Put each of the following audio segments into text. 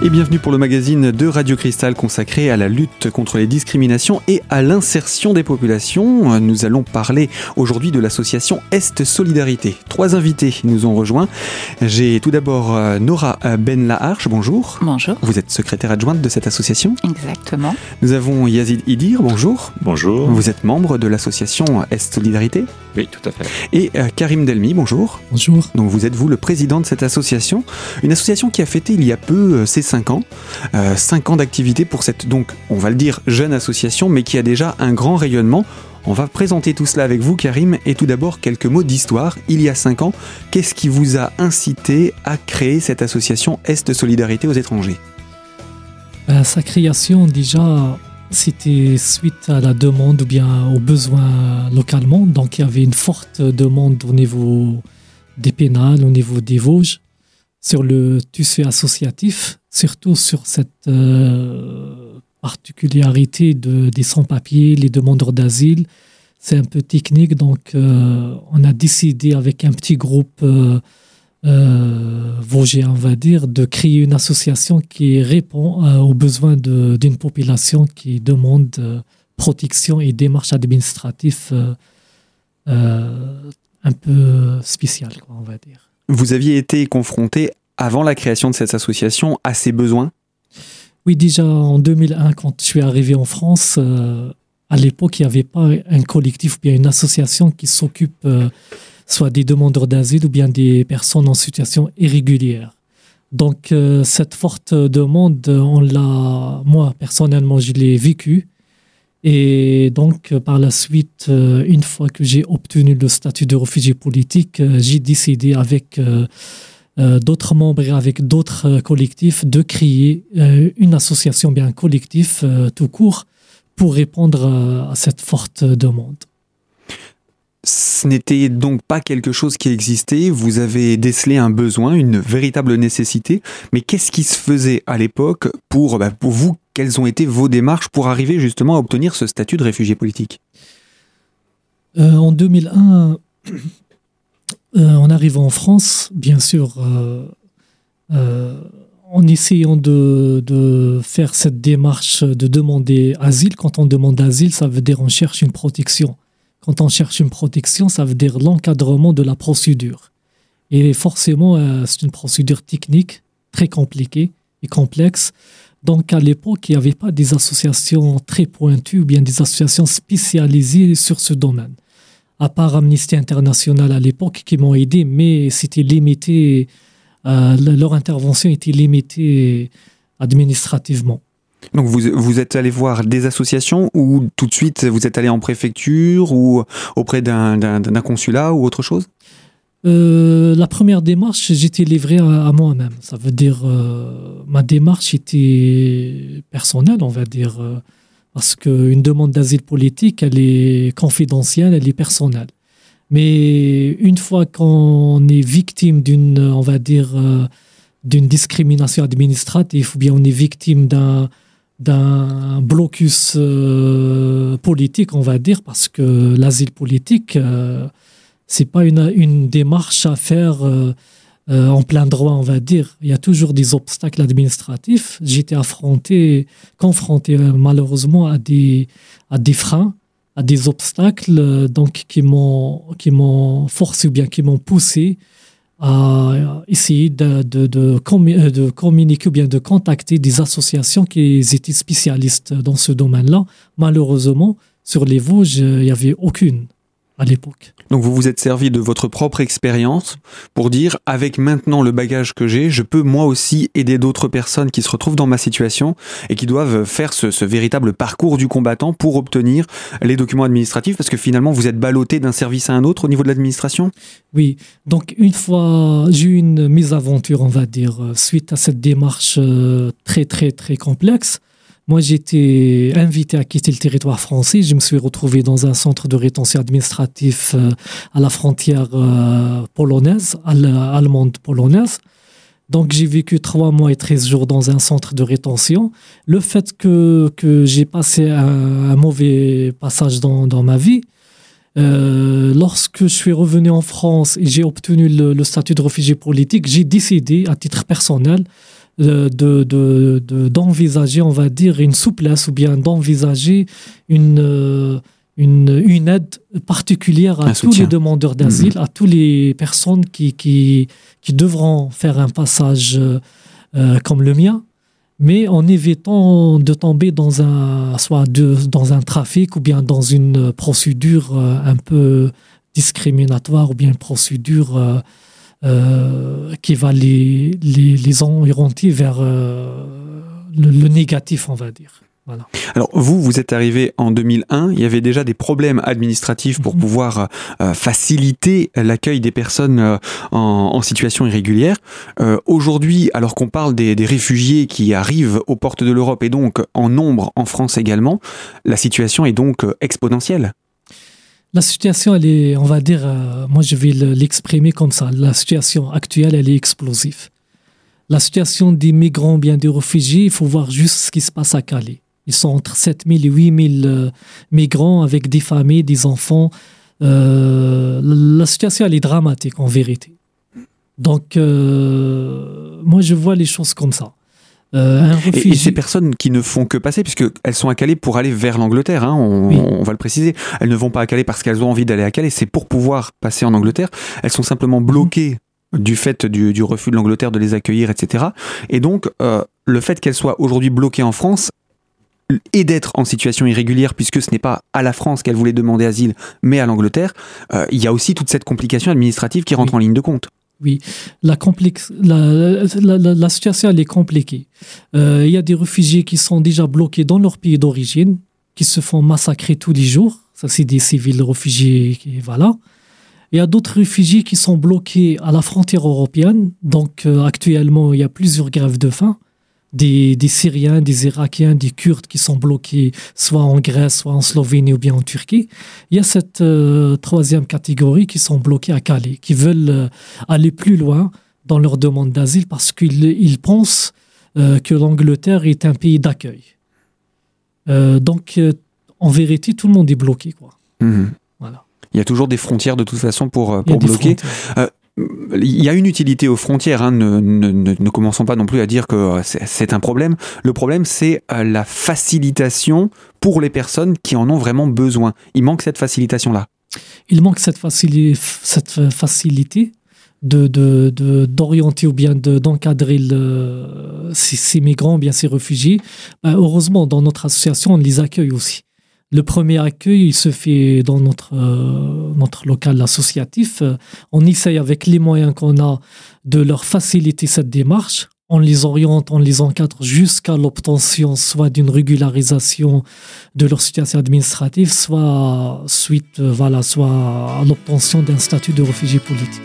Et bienvenue pour le magazine de Radio Cristal consacré à la lutte contre les discriminations et à l'insertion des populations. Nous allons parler aujourd'hui de l'association Est Solidarité. Trois invités nous ont rejoints. J'ai tout d'abord euh, Nora Ben Laharche, bonjour. Bonjour. Vous êtes secrétaire adjointe de cette association Exactement. Nous avons Yazid Idir, bonjour. Bonjour. Vous êtes membre de l'association Est Solidarité Oui, tout à fait. Et euh, Karim Delmi, bonjour. Bonjour. Donc vous êtes vous le président de cette association, une association qui a fêté il y a peu euh, ses 5 ans, euh, 5 ans d'activité pour cette donc on va le dire jeune association mais qui a déjà un grand rayonnement. On va présenter tout cela avec vous Karim et tout d'abord quelques mots d'histoire. Il y a 5 ans, qu'est-ce qui vous a incité à créer cette association Est Solidarité aux étrangers? Euh, sa création, déjà, c'était suite à la demande ou bien aux besoins localement. Donc, il y avait une forte demande au niveau des pénales, au niveau des Vosges, sur le tissu associatif, surtout sur cette euh, particularité de, des sans-papiers, les demandeurs d'asile. C'est un peu technique, donc euh, on a décidé avec un petit groupe euh, euh, vosgien, on va dire, de créer une association qui répond aux besoins d'une population qui demande protection et démarches administratives un peu spéciales, on va dire. Vous aviez été confronté avant la création de cette association à ces besoins? Oui, déjà en 2001, quand je suis arrivé en France, euh, à l'époque, il n'y avait pas un collectif ou bien une association qui s'occupe euh, soit des demandeurs d'asile ou bien des personnes en situation irrégulière. Donc, euh, cette forte demande, on l'a, moi, personnellement, je l'ai vécue. Et donc, par la suite, une fois que j'ai obtenu le statut de réfugié politique, j'ai décidé avec euh, d'autres membres et avec d'autres euh, collectifs de créer euh, une association, bien un collectif tout court, pour répondre à cette forte demande. Ce n'était donc pas quelque chose qui existait, vous avez décelé un besoin, une véritable nécessité, mais qu'est-ce qui se faisait à l'époque pour, bah, pour vous? Quelles ont été vos démarches pour arriver justement à obtenir ce statut de réfugié politique? Euh, en 2001, euh, en arrivant en France, bien sûr, euh, euh, en essayant de, faire cette démarche de demander asile, quand on demande asile, ça veut dire on cherche une protection. Quand on cherche une protection, ça veut dire l'encadrement de la procédure. Et forcément, c'est une procédure technique très compliquée et complexe. Donc à l'époque, il n'y avait pas des associations très pointues ou bien des associations spécialisées sur ce domaine. À part Amnesty International à l'époque qui m'ont aidé, mais c'était limité, euh, le- leur intervention était limitée administrativement. Donc vous, vous êtes allé voir des associations ou tout de suite vous êtes allé en préfecture ou auprès d'un consulat ou autre chose? Euh, la première démarche, j'étais livré à, à moi-même. Ça veut dire, euh, ma démarche était personnelle, on va dire, parce qu'une demande d'asile politique, elle est confidentielle, elle est personnelle. Mais une fois qu'on est victime d'une, on va dire, euh, d'une discrimination administrative, ou bien on est victime d'un blocus euh, politique, on va dire, parce que l'asile politique, euh, c'est pas une, une démarche à faire euh, en plein droit, on va dire. Il y a toujours des obstacles administratifs. J'étais affronté, confronté euh, malheureusement à des, à des freins, à des obstacles, euh, donc qui m'ont, qui m'ont forcé ou bien qui m'ont poussé à essayer de, de, de, de communiquer ou bien de contacter des associations qui étaient spécialistes dans ce domaine-là. Malheureusement, sur les Vosges, il n'y avait aucune à l'époque. Donc vous vous êtes servi de votre propre expérience pour dire avec maintenant le bagage que j'ai, je peux moi aussi aider d'autres personnes qui se retrouvent dans ma situation et qui doivent faire ce, ce véritable parcours du combattant pour obtenir les documents administratifs parce que finalement vous êtes ballotté d'un service à un autre au niveau de l'administration? Oui, donc une fois, j'ai eu une mésaventure, on va dire, suite à cette démarche euh, très, très, très complexe. Moi, j'étais invité à quitter le territoire français. Je me suis retrouvé dans un centre de rétention administratif euh, à la frontière euh, polonaise, al- allemande polonaise. Donc, j'ai vécu trois mois et 13 jours dans un centre de rétention. Le fait que, que j'ai passé un, mauvais passage dans, dans ma vie, euh, lorsque je suis revenu en France et j'ai obtenu le statut de réfugié politique, j'ai décidé, à titre personnel, euh, de, d'envisager, on va dire, une souplesse ou bien d'envisager une, euh, une, une, aide particulière à tous les demandeurs d'asile, mm-hmm. à toutes les personnes qui, qui, qui, devront faire un passage euh, comme le mien, mais en évitant de tomber dans un, soit de, dans un trafic ou bien dans une procédure un peu discriminatoire ou bien une procédure euh, qui va les, les, les orienter vers euh, le, négatif, on va dire. Voilà. Alors vous, vous êtes arrivé en 2001, il y avait déjà des problèmes administratifs pour mhm. pouvoir euh, faciliter l'accueil des personnes en, en, situation irrégulière. Aujourd'hui, alors qu'on parle des, des, réfugiés qui arrivent aux portes de l'Europe et donc en nombre en France également, la situation est donc exponentielle. La situation, elle est, on va dire, euh, moi je vais l'exprimer comme ça. La situation actuelle, elle est explosive. La situation des migrants, bien des réfugiés, il faut voir juste ce qui se passe à Calais. Ils sont entre 7000 et 8000 euh, migrants avec des familles, des enfants. Euh, la situation, elle est dramatique en vérité. Donc, moi je vois les choses comme ça. Euh, et, ces personnes qui ne font que passer, puisqu'elles sont à Calais pour aller vers l'Angleterre, hein, on, va le préciser, elles ne vont pas à Calais parce qu'elles ont envie d'aller à Calais, c'est pour pouvoir passer en Angleterre. Elles sont simplement bloquées du fait du, refus de l'Angleterre de les accueillir, etc. Et donc, euh, le fait qu'elles soient aujourd'hui bloquées en France et d'être en situation irrégulière, puisque ce n'est pas à la France qu'elles voulaient demander asile, mais à l'Angleterre, euh, il y a aussi toute cette complication administrative qui rentre en ligne de compte. Oui, la, complexe, la, la, situation elle est compliquée. Euh, il y a des réfugiés qui sont déjà bloqués dans leur pays d'origine, qui se font massacrer tous les jours. Ça, c'est des civils réfugiés. Voilà. Il y a d'autres réfugiés qui sont bloqués à la frontière européenne. Donc, euh, actuellement, il y a plusieurs grèves de faim des, Syriens, des Irakiens, des Kurdes qui sont bloqués soit en Grèce, soit en Slovénie ou bien en Turquie. Il y a cette euh, troisième catégorie qui sont bloqués à Calais, qui veulent euh, aller plus loin dans leur demande d'asile parce qu'ils pensent euh, que l'Angleterre est un pays d'accueil. donc, en vérité, tout le monde est bloqué. Quoi. Mmh. Voilà. Il y a toujours des frontières de toute façon pour, pour bloquer il y a une utilité aux frontières. Hein. Ne, commençons pas non plus à dire que c'est un problème. Le problème, c'est euh, la facilitation pour les personnes qui en ont vraiment besoin. Il manque cette facilitation-là. Il manque cette, facilité de d'orienter ou bien d'encadrer ces, migrants ou bien ces réfugiés. Ben, heureusement, dans notre association, on les accueille aussi. Le premier accueil, il se fait dans notre, euh, notre local associatif. On essaye avec les moyens qu'on a de leur faciliter cette démarche. On les oriente, on les encadre jusqu'à l'obtention soit d'une régularisation de leur situation administrative, soit suite, euh, voilà, soit à l'obtention d'un statut de réfugié politique.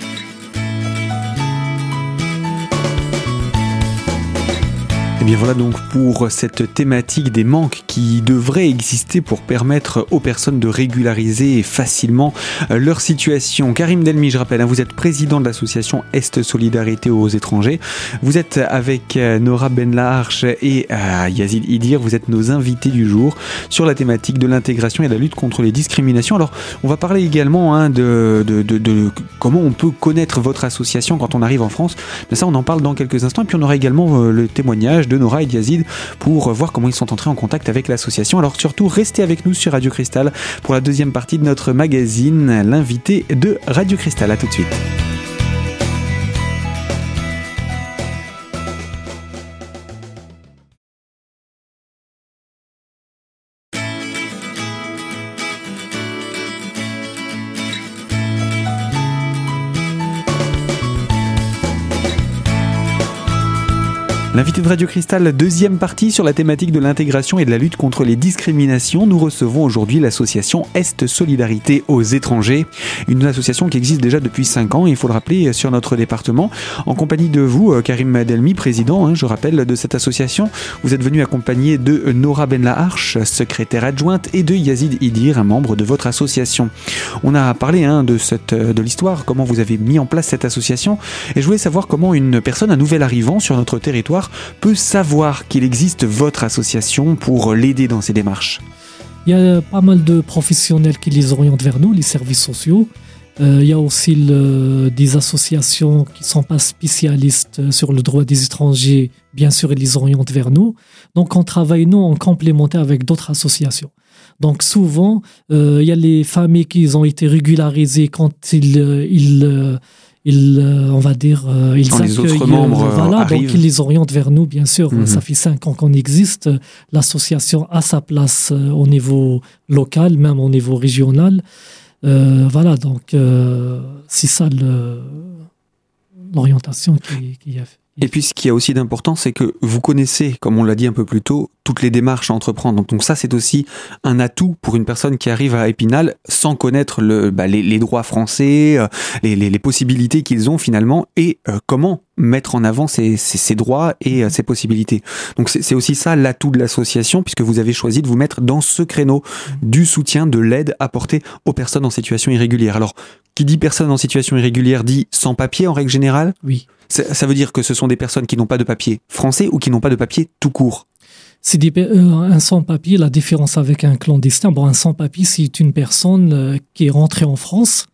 Et eh bien voilà donc pour cette thématique des manques qui devraient exister pour permettre aux personnes de régulariser facilement euh, leur situation. Karim Delmi, je rappelle, hein, vous êtes président de l'association Est Solidarité aux étrangers. Vous êtes avec euh, Nora Benlarche et euh, Yazid Idir, vous êtes nos invités du jour sur la thématique de l'intégration et de la lutte contre les discriminations. Alors on va parler également hein, de, de, comment on peut connaître votre association quand on arrive en France. Mais ça on en parle dans quelques instants et puis on aura également le témoignage de Nora et Yazid pour voir comment ils sont entrés en contact avec l'association. Alors surtout, restez avec nous sur Radio Cristal pour la deuxième partie de notre magazine, l'invité de Radio Cristal. A tout de suite. L'invité de Radio Cristal, deuxième partie sur la thématique de l'intégration et de la lutte contre les discriminations. Nous recevons aujourd'hui l'association Est Solidarité aux étrangers, une association qui existe déjà depuis 5 ans, il faut le rappeler, sur notre département, en compagnie de vous, euh, Karim Madelmi, président, hein, je rappelle, de cette association. Vous êtes venu accompagné de Nora Benlaharche, secrétaire adjointe, et de Yazid Idir, un membre de votre association. On a parlé hein, de, cette, de l'histoire, comment vous avez mis en place cette association, et je voulais savoir comment une personne, un nouvel arrivant sur notre territoire, peut savoir qu'il existe votre association pour l'aider dans ses démarches Il y a pas mal de professionnels qui les orientent vers nous, les services sociaux. Euh, il y a aussi des associations qui ne sont pas spécialistes sur le droit des étrangers. Bien sûr, ils les orientent vers nous. Donc, on travaille, nous, en complémentaire avec d'autres associations. Donc, souvent, euh, il y a les familles qui ont été régularisées quand ils, ils, on va dire, ils Quand les autres membres voilà, arrivent. donc ils les orientent vers nous, bien sûr. Mhm. Ça fait cinq ans qu'on existe. L'association a sa place au niveau local, même au niveau régional. Euh, voilà, donc euh, c'est ça l'orientation qui, qui a fait. Et puis ce qui est aussi d'important, c'est que vous connaissez, comme on l'a dit un peu plus tôt, toutes les démarches à entreprendre. Donc, ça, c'est aussi un atout pour une personne qui arrive à Épinal sans connaître bah, les, droits français, euh, les, possibilités qu'ils ont finalement et euh, comment mettre en avant ces droits et euh, ces possibilités. Donc c'est aussi ça l'atout de l'association puisque vous avez choisi de vous mettre dans ce créneau du soutien, de l'aide apportée aux personnes en situation irrégulière. Alors, qui dit personne en situation irrégulière dit sans papier en règle générale Oui. Ça veut dire que ce sont des personnes qui n'ont pas de papier français ou qui n'ont pas de papier tout court c'est euh, un sans-papier, la différence avec un clandestin. Bon, un sans-papier, c'est une personne euh, qui est rentrée en France.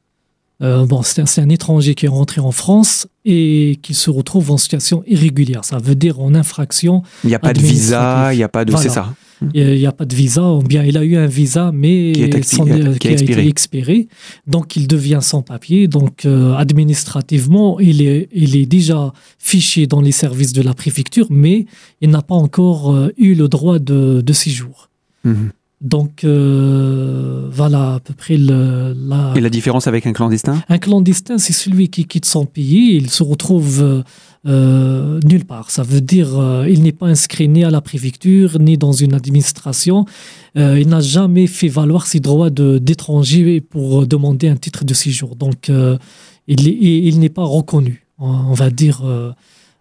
Euh, bon, c'est un, un, étranger qui est rentré en France et qui se retrouve en situation irrégulière. Ça veut dire en infraction. Il n'y a pas de visa, il n'y a pas de. Voilà. C'est ça. Il n'y a pas de visa, ou bien il a eu un visa, mais qui, sans, qui a, expiré. été expiré. Donc il devient sans papier. Donc euh, administrativement, il est, il est déjà fiché dans les services de la préfecture, mais il n'a pas encore euh, eu le droit de, de séjour. -hmm. Donc euh, voilà à peu près le, la... Et la différence avec un clandestin? Un clandestin, c'est celui qui quitte son pays, il se retrouve euh, nulle part. Ça veut dire euh, il n'est pas inscrit ni à la préfecture, ni dans une administration. Euh, il n'a jamais fait valoir ses droits d'étranger pour demander un titre de séjour. Donc euh, il, il n'est pas reconnu, on va dire, euh,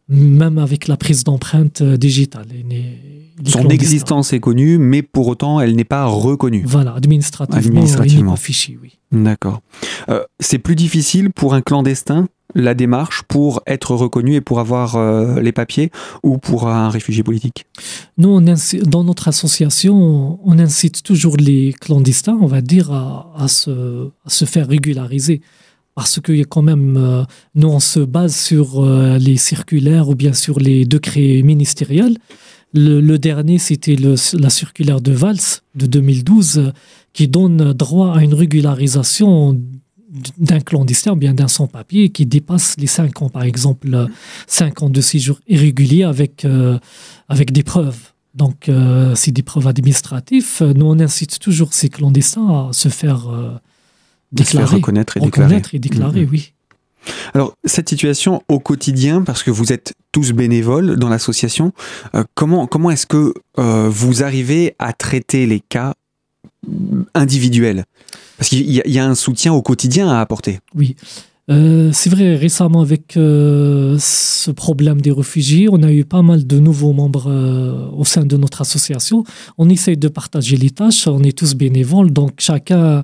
même avec la prise d'empreinte digitale. Il est Son existence est connue, mais pour autant, elle n'est pas reconnue. Voilà, administrativement, administrativement. oui. D'accord. Euh, c'est plus difficile pour un clandestin la démarche pour être reconnu et pour avoir euh, les papiers ou pour un réfugié politique? Nous, on dans notre association, on incite toujours les clandestins, on va dire, à, à, se, à se, faire régulariser. Parce qu'il y a quand même, euh, nous, on se base sur euh, les circulaires ou bien sur les décrets ministériels. Le, dernier, c'était la circulaire de Valls de 2012 qui donne droit à une régularisation d'un clandestin, bien d'un sans-papier qui dépasse les 5 ans, par exemple, 5 ans de séjour irrégulier avec, euh, avec des preuves. Donc, euh, c'est des preuves administratives. Nous, on incite toujours ces clandestins à se faire euh, déclarer, se faire reconnaître et reconnaître déclarer. Et déclarer mmh. oui. Alors, cette situation au quotidien, parce que vous êtes tous bénévoles dans l'association, euh, comment, comment est-ce que euh, vous arrivez à traiter les cas individuels? Parce qu'il y, y, a un soutien au quotidien à apporter. Oui. Euh, c'est vrai, récemment, avec euh, ce problème des réfugiés, on a eu pas mal de nouveaux membres euh, au sein de notre association. On essaye de partager les tâches, on est tous bénévoles, donc chacun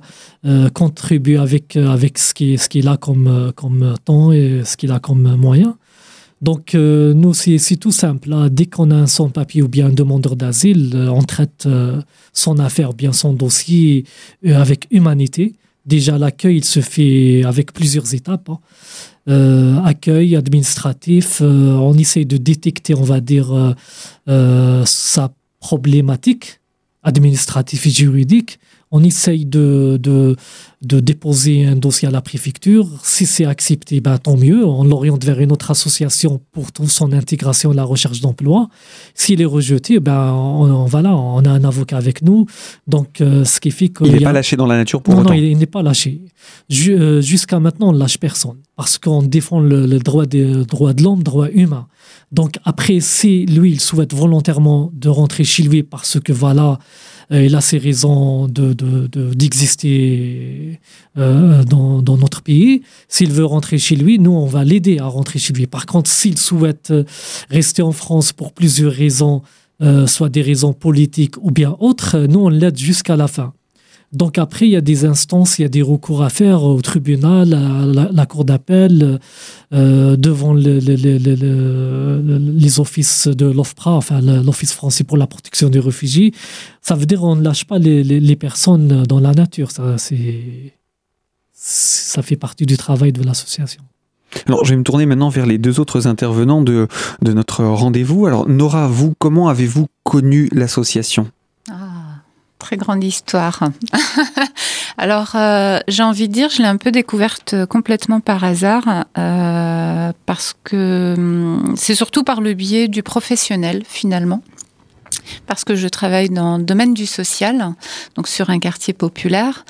contribue avec, avec ce qu'il ce a comme, comme temps et ce qu'il a comme moyen. Donc, nous, c'est tout simple. Là. Dès qu'on a un sans-papier ou bien un demandeur d'asile, on traite son affaire, bien son dossier avec humanité. Déjà, l'accueil, il se fait avec plusieurs étapes. Hein. Euh, accueil administratif, euh, on essaie de détecter, on va dire, euh, sa problématique administrative et juridique. On essaye de, de, de, déposer un dossier à la préfecture. Si c'est accepté, ben, tant mieux. On l'oriente vers une autre association pour son intégration et la recherche d'emploi. S'il est rejeté, ben, on, on, voilà, on a un avocat avec nous. Donc, euh, ce qui fait que. Il n'est pas lâché dans la nature pour non, autant. Non, il n'est pas lâché. Jusqu'à maintenant, on ne lâche personne. Parce qu'on défend le, le, droit de, droit de l'homme, droit humain. Donc, après, si lui, il souhaite volontairement de rentrer chez lui parce que voilà, il a ses raisons d'exister de, de, euh, dans, dans, notre pays. S'il veut rentrer chez lui, nous, on va l'aider à rentrer chez lui. Par contre, s'il souhaite rester en France pour plusieurs raisons, euh, soit des raisons politiques ou bien autres, nous, on l'aide jusqu'à la fin. Donc après, il y a des instances, il y a des recours à faire au tribunal, à la, cour d'appel, euh, devant le, le, le, les offices de l'OFPRA, enfin l'Office français pour la protection des réfugiés. Ça veut dire qu'on ne lâche pas les, personnes dans la nature. Ça, fait partie du travail de l'association. Alors, je vais me tourner maintenant vers les deux autres intervenants de, notre rendez-vous. Alors, Nora, vous, comment avez-vous connu l'association? Très grande histoire. Alors, euh, j'ai envie de dire, je l'ai un peu découverte complètement par hasard, euh, parce que hum, c'est surtout par le biais du professionnel, finalement parce que je travaille dans le domaine du social, donc sur un quartier populaire,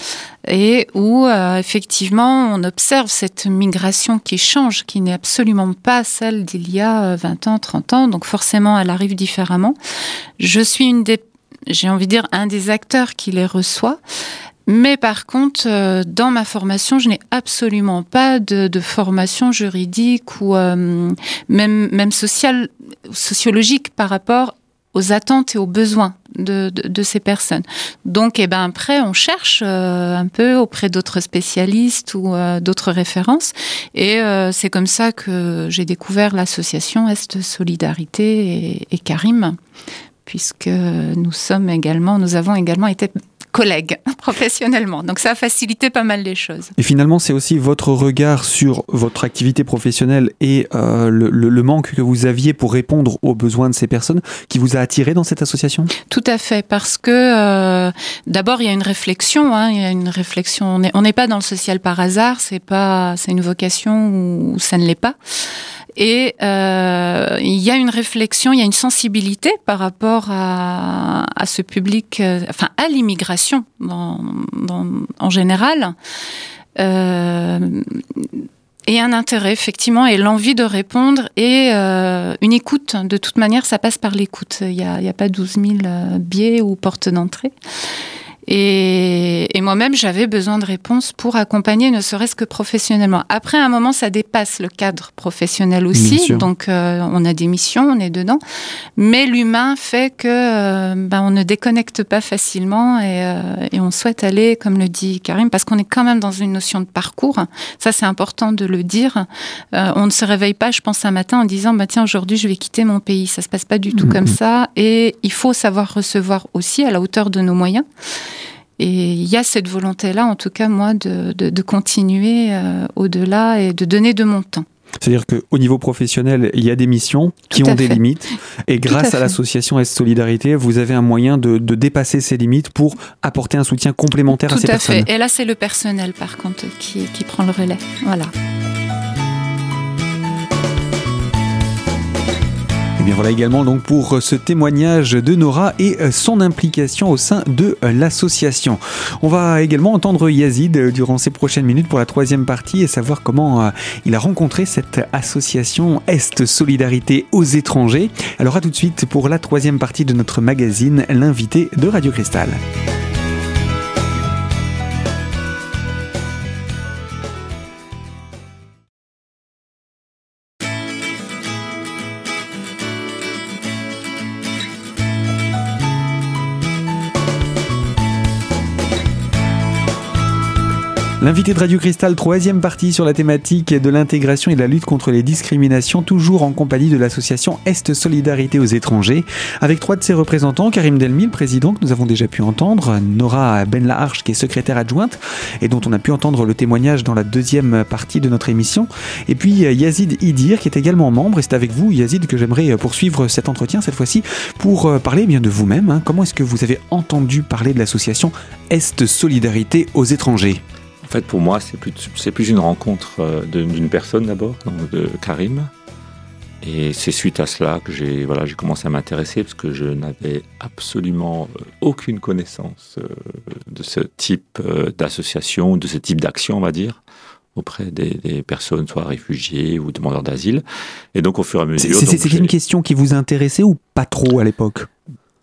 et où euh, effectivement on observe cette migration qui change, qui n'est absolument pas celle d'il y a 20 euh, ans, 30 ans, donc forcément elle arrive différemment. Je suis une des, j'ai envie de dire, un des acteurs qui les reçoit. Mais par contre, euh, dans ma formation, je n'ai absolument pas de, formation juridique ou même même sociale, sociologique par rapport aux attentes et aux besoins de, de, ces personnes. Donc, eh ben, après, on cherche euh, un peu auprès d'autres spécialistes ou euh, d'autres références. Et euh, c'est comme ça que j'ai découvert l'association Est Solidarité et Karim, puisque nous sommes également, nous avons également été collègues professionnellement. Donc ça a facilité pas mal les choses. Et finalement, c'est aussi votre regard sur votre activité professionnelle et euh, le, manque que vous aviez pour répondre aux besoins de ces personnes qui vous a attiré dans cette association? Tout à fait, parce que euh, d'abord il y a une réflexion, hein, il y a une réflexion. On n'est pas dans le social par hasard, c'est pas, c'est une vocation ou ça ne l'est pas. Et euh, il y a une réflexion, il y a une sensibilité par rapport à, à ce public, euh, enfin à l'immigration en général. Euh, et un intérêt, effectivement, et l'envie de répondre et euh, une écoute. De toute manière, ça passe par l'écoute. Il n'y a, a, pas 12 000 euh, biais ou portes d'entrée. Et, et moi-même, j'avais besoin de réponses pour accompagner, ne serait-ce que professionnellement. Après, à un moment, ça dépasse le cadre professionnel aussi. Donc, euh, on a des missions, on est dedans. Mais l'humain fait que euh, ben, on ne déconnecte pas facilement et, euh, et, on souhaite aller, comme le dit Karim, parce qu'on est quand même dans une notion de parcours. Ça, c'est important de le dire. on ne se réveille pas, je pense, un matin en disant, bah, tiens, aujourd'hui, je vais quitter mon pays. Ça se passe pas du tout comme ça. Et il faut savoir recevoir aussi à la hauteur de nos moyens. Et il y a cette volonté-là, en tout cas, moi, de, de, continuer euh, au-delà et de donner de mon temps. C'est-à-dire qu'au niveau professionnel, il y a des missions qui ont des limites. Et grâce à, l'association S Solidarité, vous avez un moyen de, de, dépasser ces limites pour apporter un soutien complémentaire à ces personnes. Tout à fait. Et là, c'est le personnel, par contre, qui, qui prend le relais. Voilà. Bien voilà également donc pour ce témoignage de Nora et son implication au sein de l'association. On va également entendre Yazid durant ces prochaines minutes pour la troisième partie et savoir comment euh, il a rencontré cette association Est Solidarité aux étrangers. Alors à tout de suite pour la troisième partie de notre magazine, l'invité de Radio Cristal. L'invité de Radio Cristal, troisième partie sur la thématique de l'intégration et de la lutte contre les discriminations, toujours en compagnie de l'association Est Solidarité aux étrangers, avec trois de ses représentants, Karim Delmi, le président que nous avons déjà pu entendre, Nora Benlaharche qui est secrétaire adjointe et dont on a pu entendre le témoignage dans la deuxième partie de notre émission, et puis Yazid Idir qui est également membre, et c'est avec vous Yazid que j'aimerais poursuivre cet entretien cette fois-ci pour parler eh bien de vous-même. Hein. Comment est-ce que vous avez entendu parler de l'association Est Solidarité aux étrangers? Fait, pour moi, c'est plus, c'est plus une rencontre euh, d'une personne d'abord, de Karim. Et c'est suite à cela que j'ai voilà, j'ai commencé à m'intéresser parce que je n'avais absolument euh, aucune connaissance euh, de ce type d'association, de ce type d'action, on va dire auprès des, personnes, soit réfugiés ou demandeurs d'asile. Et donc, au fur et à mesure. C'était une question qui vous intéressait ou pas trop à l'époque?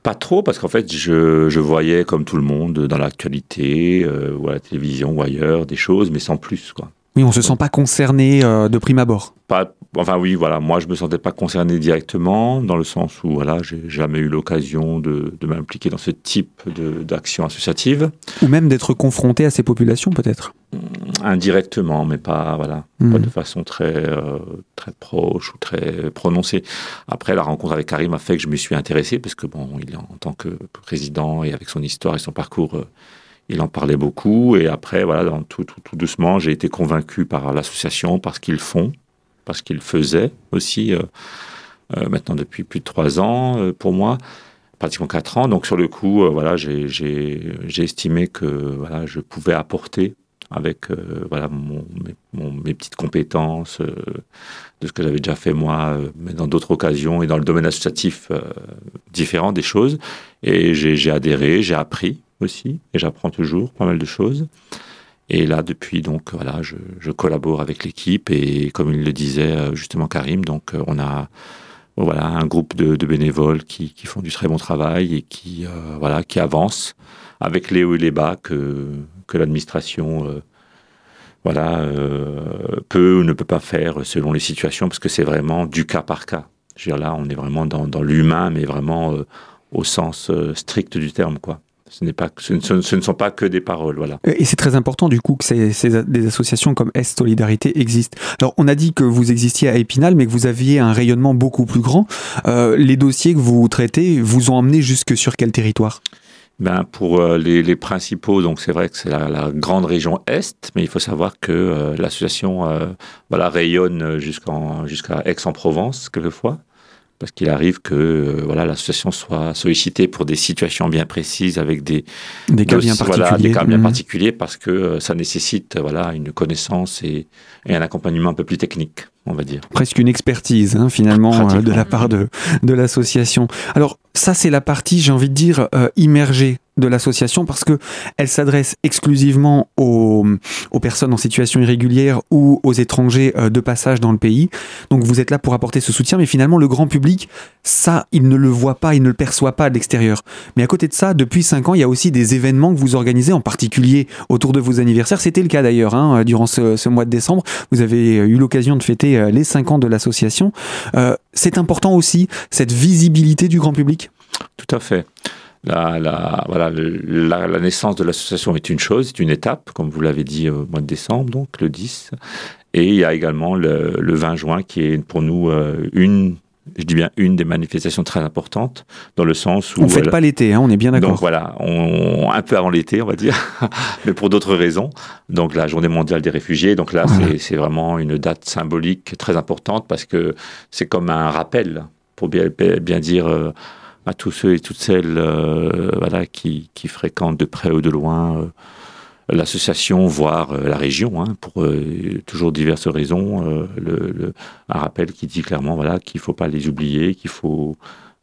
Pas trop, parce qu'en fait, je, je, voyais, comme tout le monde, dans l'actualité, euh, ou à la télévision ou ailleurs, des choses, mais sans plus, quoi. Oui, on se sent pas concerné euh, de prime abord. Pas, enfin oui, voilà, moi je me sentais pas concerné directement, dans le sens où voilà, j'ai jamais eu l'occasion de, de m'impliquer dans ce type d'action associative. Ou même d'être confronté à ces populations, peut-être. Mmh, indirectement, mais pas voilà, pas mmh. de façon très euh, très proche ou très prononcée. Après, la rencontre avec Karim a fait que je me suis intéressé parce que bon, il est en tant que président et avec son histoire et son parcours. Euh, il en parlait beaucoup. Et après, voilà, tout, tout, tout doucement, j'ai été convaincu par l'association, par ce qu'ils font, parce qu'ils faisaient aussi, maintenant depuis plus de trois ans pour moi pratiquement quatre ans. Donc sur le coup, voilà, j'ai estimé que voilà, je pouvais apporter avec euh, voilà mes, petites compétences euh, de ce que j'avais déjà fait moi, euh, mais dans d'autres occasions et dans le domaine associatif différent des choses. Et j'ai adhéré, j'ai appris aussi, et j'apprends toujours pas mal de choses. Et là, depuis, donc, voilà, je, collabore avec l'équipe et comme il le disait justement Karim, donc, on a, voilà, un groupe de, bénévoles qui, font du très bon travail et qui, voilà, qui avancent avec les hauts et les bas que, que l'administration euh, voilà, euh, peut ou ne peut pas faire selon les situations, parce que c'est vraiment du cas par cas. Je veux dire, là, on est vraiment dans, dans l'humain, mais vraiment euh, au sens strict du terme, quoi. Ce, n'est pas, ce, ne, ce ne sont pas que des paroles, voilà. Et c'est très important du coup que ces, ces, des associations comme Est Solidarité existent. Alors on a dit que vous existiez à Épinal, mais que vous aviez un rayonnement beaucoup plus grand. Euh, les dossiers que vous traitez vous ont emmené jusque sur quel territoire? Ben pour euh, les, les, principaux, donc c'est vrai que c'est la, la, grande région Est, mais il faut savoir que euh, l'association voilà, rayonne jusqu'en, jusqu'à Aix-en-Provence, quelquefois, parce qu'il arrive que voilà, l'association soit sollicitée pour des situations bien précises, avec des, des cas bien particuliers. Des cas bien particuliers, parce que ça nécessite voilà, une connaissance et, et, un accompagnement un peu plus technique, on va dire. Presque une expertise, hein, finalement, de la part de, de l'association. Alors, ça, c'est la partie, j'ai envie de dire, euh, immergée de l'association parce que elle s'adresse exclusivement aux, aux, personnes en situation irrégulière ou aux étrangers euh, de passage dans le pays. Donc vous êtes là pour apporter ce soutien, mais finalement le grand public, ça, il ne le voit pas, il ne le perçoit pas de l'extérieur. Mais à côté de ça, depuis cinq ans, il y a aussi des événements que vous organisez, en particulier autour de vos anniversaires. C'était le cas d'ailleurs hein, durant ce, mois de décembre. Vous avez eu l'occasion de fêter euh, les cinq ans de l'association. Euh, c'est important aussi cette visibilité du grand public. Tout à fait. La, la, voilà, la, la naissance de l'association est une chose, c'est une étape, comme vous l'avez dit au mois de décembre, donc le 10. Et il y a également le, le 20 juin qui est pour nous euh, une je dis bien une des manifestations très importantes, dans le sens où... On ne fait pas l'été, hein, on est bien d'accord. Donc voilà, on, un peu avant l'été, on va dire, mais pour d'autres raisons. Donc la journée mondiale des réfugiés, donc là, voilà. c'est vraiment une date symbolique très importante, parce que c'est comme un rappel, pour bien, bien dire... Euh, à tous ceux et toutes celles euh, voilà, qui, qui, fréquentent de près ou de loin euh, l'association, voire euh, la région, hein, pour toujours diverses raisons. Le, le, un rappel qui dit clairement voilà, qu'il ne faut pas les oublier, qu'il faut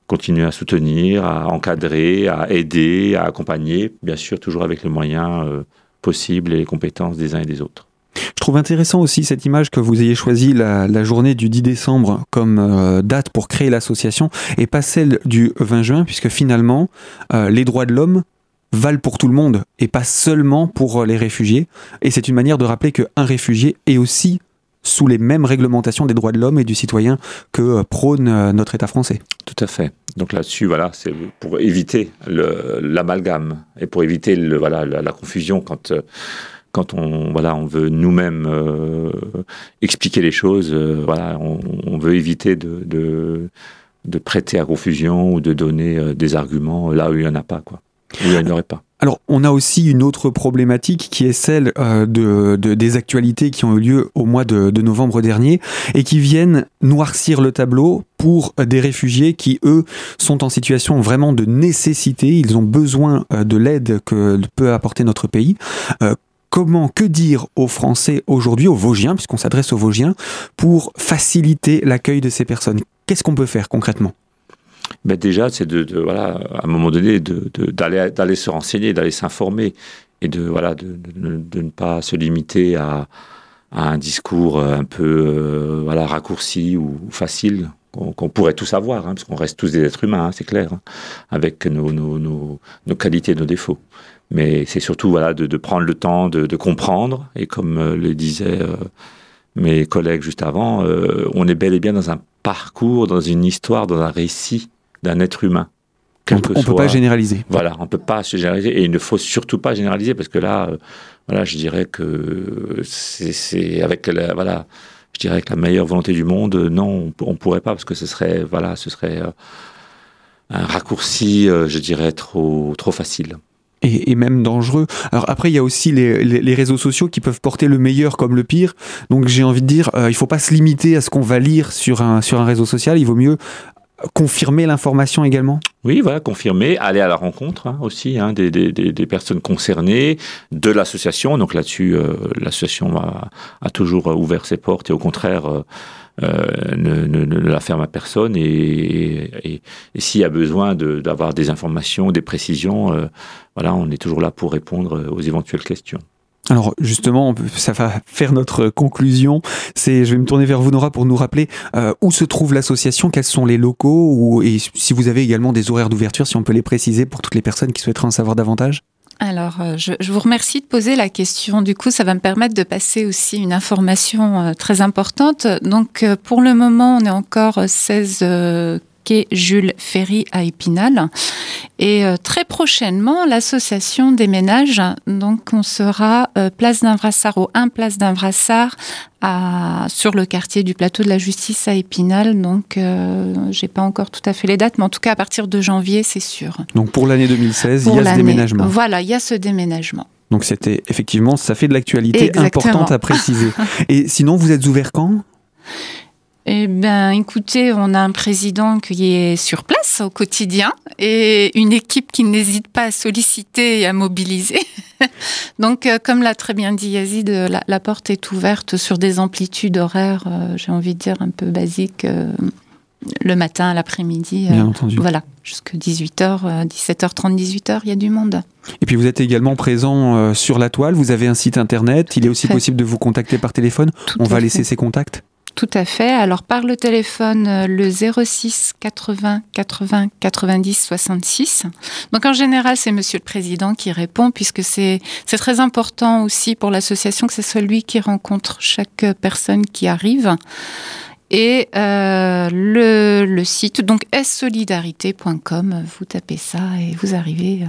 continuer à soutenir, à encadrer, à aider, à accompagner, bien sûr toujours avec les moyens possibles et les compétences des uns et des autres. Je trouve intéressant aussi cette image que vous ayez choisi la, journée du 10 décembre comme euh, date pour créer l'association et pas celle du 20 juin, puisque finalement, euh, les droits de l'homme valent pour tout le monde et pas seulement pour les réfugiés. Et c'est une manière de rappeler qu'un réfugié est aussi sous les mêmes réglementations des droits de l'homme et du citoyen que euh, prône notre État français. Tout à fait. Donc là-dessus, voilà, c'est pour éviter l'amalgame et pour éviter voilà, la, confusion quand euh, quand on voilà on veut nous-mêmes euh, expliquer les choses euh, voilà on, veut éviter de, de, prêter à confusion ou de donner euh, des arguments là où il n'y en a pas quoi où il n'y en aurait pas alors, on a aussi une autre problématique qui est celle de, de, des actualités qui ont eu lieu au mois de, novembre dernier et qui viennent noircir le tableau pour des réfugiés qui, eux, sont en situation vraiment de nécessité. Ils ont besoin de l'aide que peut apporter notre pays. Comment, que dire aux Français aujourd'hui, aux Vosgiens, puisqu'on s'adresse aux Vosgiens, pour faciliter l'accueil de ces personnes? Qu'est-ce qu'on peut faire concrètement? Ben déjà, c'est de, voilà, à un moment donné, d'aller se renseigner, d'aller s'informer et de ne pas se limiter à, un discours un peu euh, voilà raccourci ou facile qu'on qu pourrait tous avoir, hein, parce qu'on reste tous des êtres humains, hein, c'est clair, hein, avec nos, nos, nos, nos qualités, nos défauts. Mais c'est surtout voilà, de, de, prendre le temps de, de comprendre. Et comme euh, le disaient euh, mes collègues juste avant, euh, on est bel et bien dans un parcours, dans une histoire, dans un récit d'un être humain. On ne peut pas généraliser. Voilà, on ne peut pas se généraliser. Et il ne faut surtout pas généraliser parce que là, euh, voilà, je dirais que c'est avec la, voilà, je dirais que la meilleure volonté du monde, non, on ne pourrait pas parce que ce serait, voilà, ce serait euh, un raccourci, euh, je dirais, trop, trop facile. Et, même dangereux. Alors après, il y a aussi les, réseaux sociaux qui peuvent porter le meilleur comme le pire. Donc j'ai envie de dire, il il faut pas se limiter à ce qu'on va lire sur un, sur un réseau social. Il vaut mieux confirmer l'information également Oui, voilà, confirmer, aller à la rencontre hein, aussi hein, des, des, des, personnes concernées, de l'association. Donc là-dessus, euh, l'association a, a, toujours ouvert ses portes et au contraire euh, euh ne, la ferme à personne. Et, s'il y a besoin d'avoir des informations, des précisions, euh, voilà, on est toujours là pour répondre aux éventuelles questions. Alors justement, ça va faire notre conclusion. C'est, je vais me tourner vers vous Nora pour nous rappeler euh, où se trouve l'association, quels sont les locaux, et si vous avez également des horaires d'ouverture, si on peut les préciser pour toutes les personnes qui souhaiteraient en savoir davantage? Alors, euh, je, vous remercie de poser la question. Du coup, ça va me permettre de passer aussi une information euh, très importante. Donc, pour le moment, on est encore 16 Jules Ferry à Épinal. Et euh, très prochainement, l'association des ménages, donc on sera euh, place d'Invrassar au 1 place d'Invrassar à, sur le quartier du plateau de la justice à Épinal. Donc, euh, j'ai pas encore tout à fait les dates, mais en tout cas, à partir de janvier, c'est sûr. Donc, pour l'année 2016, il y a ce déménagement. Voilà, il y a ce déménagement. Donc, c'était effectivement, ça fait de l'actualité importante à préciser. Et sinon, vous êtes ouvert quand? Eh bien, écoutez, on a un président qui est sur place au quotidien et une équipe qui n'hésite pas à solliciter et à mobiliser. Donc, euh, comme l'a très bien dit Yazid, la, porte est ouverte sur des amplitudes horaires, euh, j'ai envie de dire, un peu basiques. Euh, le matin, l'après-midi. Bien entendu. Voilà, jusqu'à 18h, 17h30, 18h, il y a du monde. Et puis vous êtes également présent sur la toile, vous avez un site internet, il est aussi possible de vous contacter par téléphone. On va laisser ces contacts tout à fait. Alors par le téléphone, euh, le 06 80 80 90 66. Donc en général, c'est Monsieur le Président qui répond, puisque c'est très important aussi pour l'association que ce soit lui qui rencontre chaque personne qui arrive. Et euh, le, le, site, donc solidarité.com, vous tapez ça et vous arrivez euh,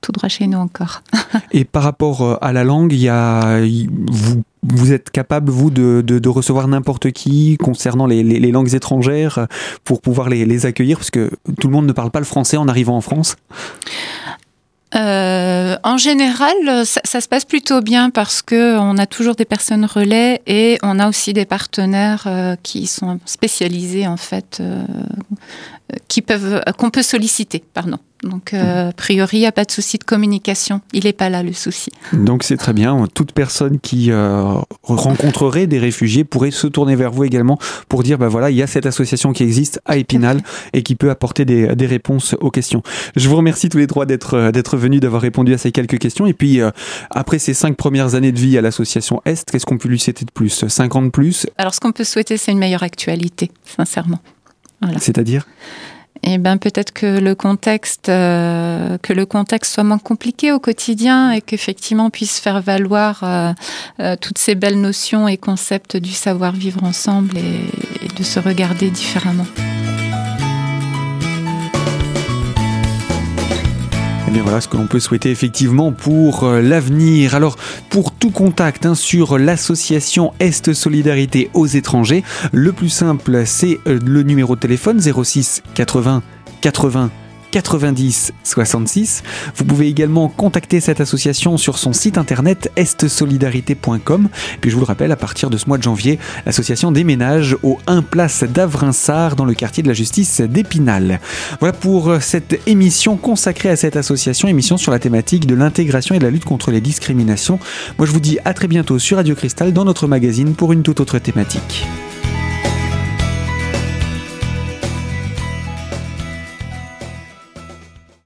tout droit chez nous encore. et par rapport à la langue, il y a, vous vous êtes capable, vous, de, de, recevoir n'importe qui concernant les, les, langues étrangères pour pouvoir les, les, accueillir? Parce que tout le monde ne parle pas le français en arrivant en France. Euh, en général, ça, se passe plutôt bien parce que on a toujours des personnes relais et on a aussi des partenaires euh, qui sont spécialisés en fait, euh, qui peuvent, qu'on peut solliciter, pardon. Donc, euh, a priori, il n'y a pas de souci de communication. Il n'est pas là le souci. Donc, c'est très bien. Toute personne qui euh, rencontrerait des réfugiés pourrait se tourner vers vous également pour dire, ben voilà, il y a cette association qui existe à Épinal et qui peut apporter des, des, réponses aux questions. Je vous remercie tous les trois d'être euh, d'être venus, d'avoir répondu à ces quelques questions. Et puis, euh, après ces cinq premières années de vie à l'association Est, qu'est-ce qu'on peut lui souhaiter de plus? 50 de plus? Alors, ce qu'on peut souhaiter, c'est une meilleure actualité, sincèrement. Voilà. C'est-à-dire eh ben peut-être que le contexte euh, que le contexte soit moins compliqué au quotidien et qu'effectivement on puisse faire valoir euh, euh, toutes ces belles notions et concepts du savoir vivre ensemble et de se regarder différemment. Eh voilà ce que l'on peut souhaiter effectivement pour euh, l'avenir. Alors, pour tout contact hein, sur l'association Est Solidarité aux étrangers, le plus simple, c'est euh, le numéro de téléphone 06 80 80 90 66. Vous pouvez également contacter cette association sur son site internet estsolidarité.com. Puis je vous le rappelle, à partir de ce mois de janvier, l'association déménage au 1 place d'Avrinsard dans le quartier de la justice d'Épinal. Voilà pour cette émission consacrée à cette association, émission sur la thématique de l'intégration et de la lutte contre les discriminations. Moi je vous dis à très bientôt sur Radio Cristal dans notre magazine pour une toute autre thématique.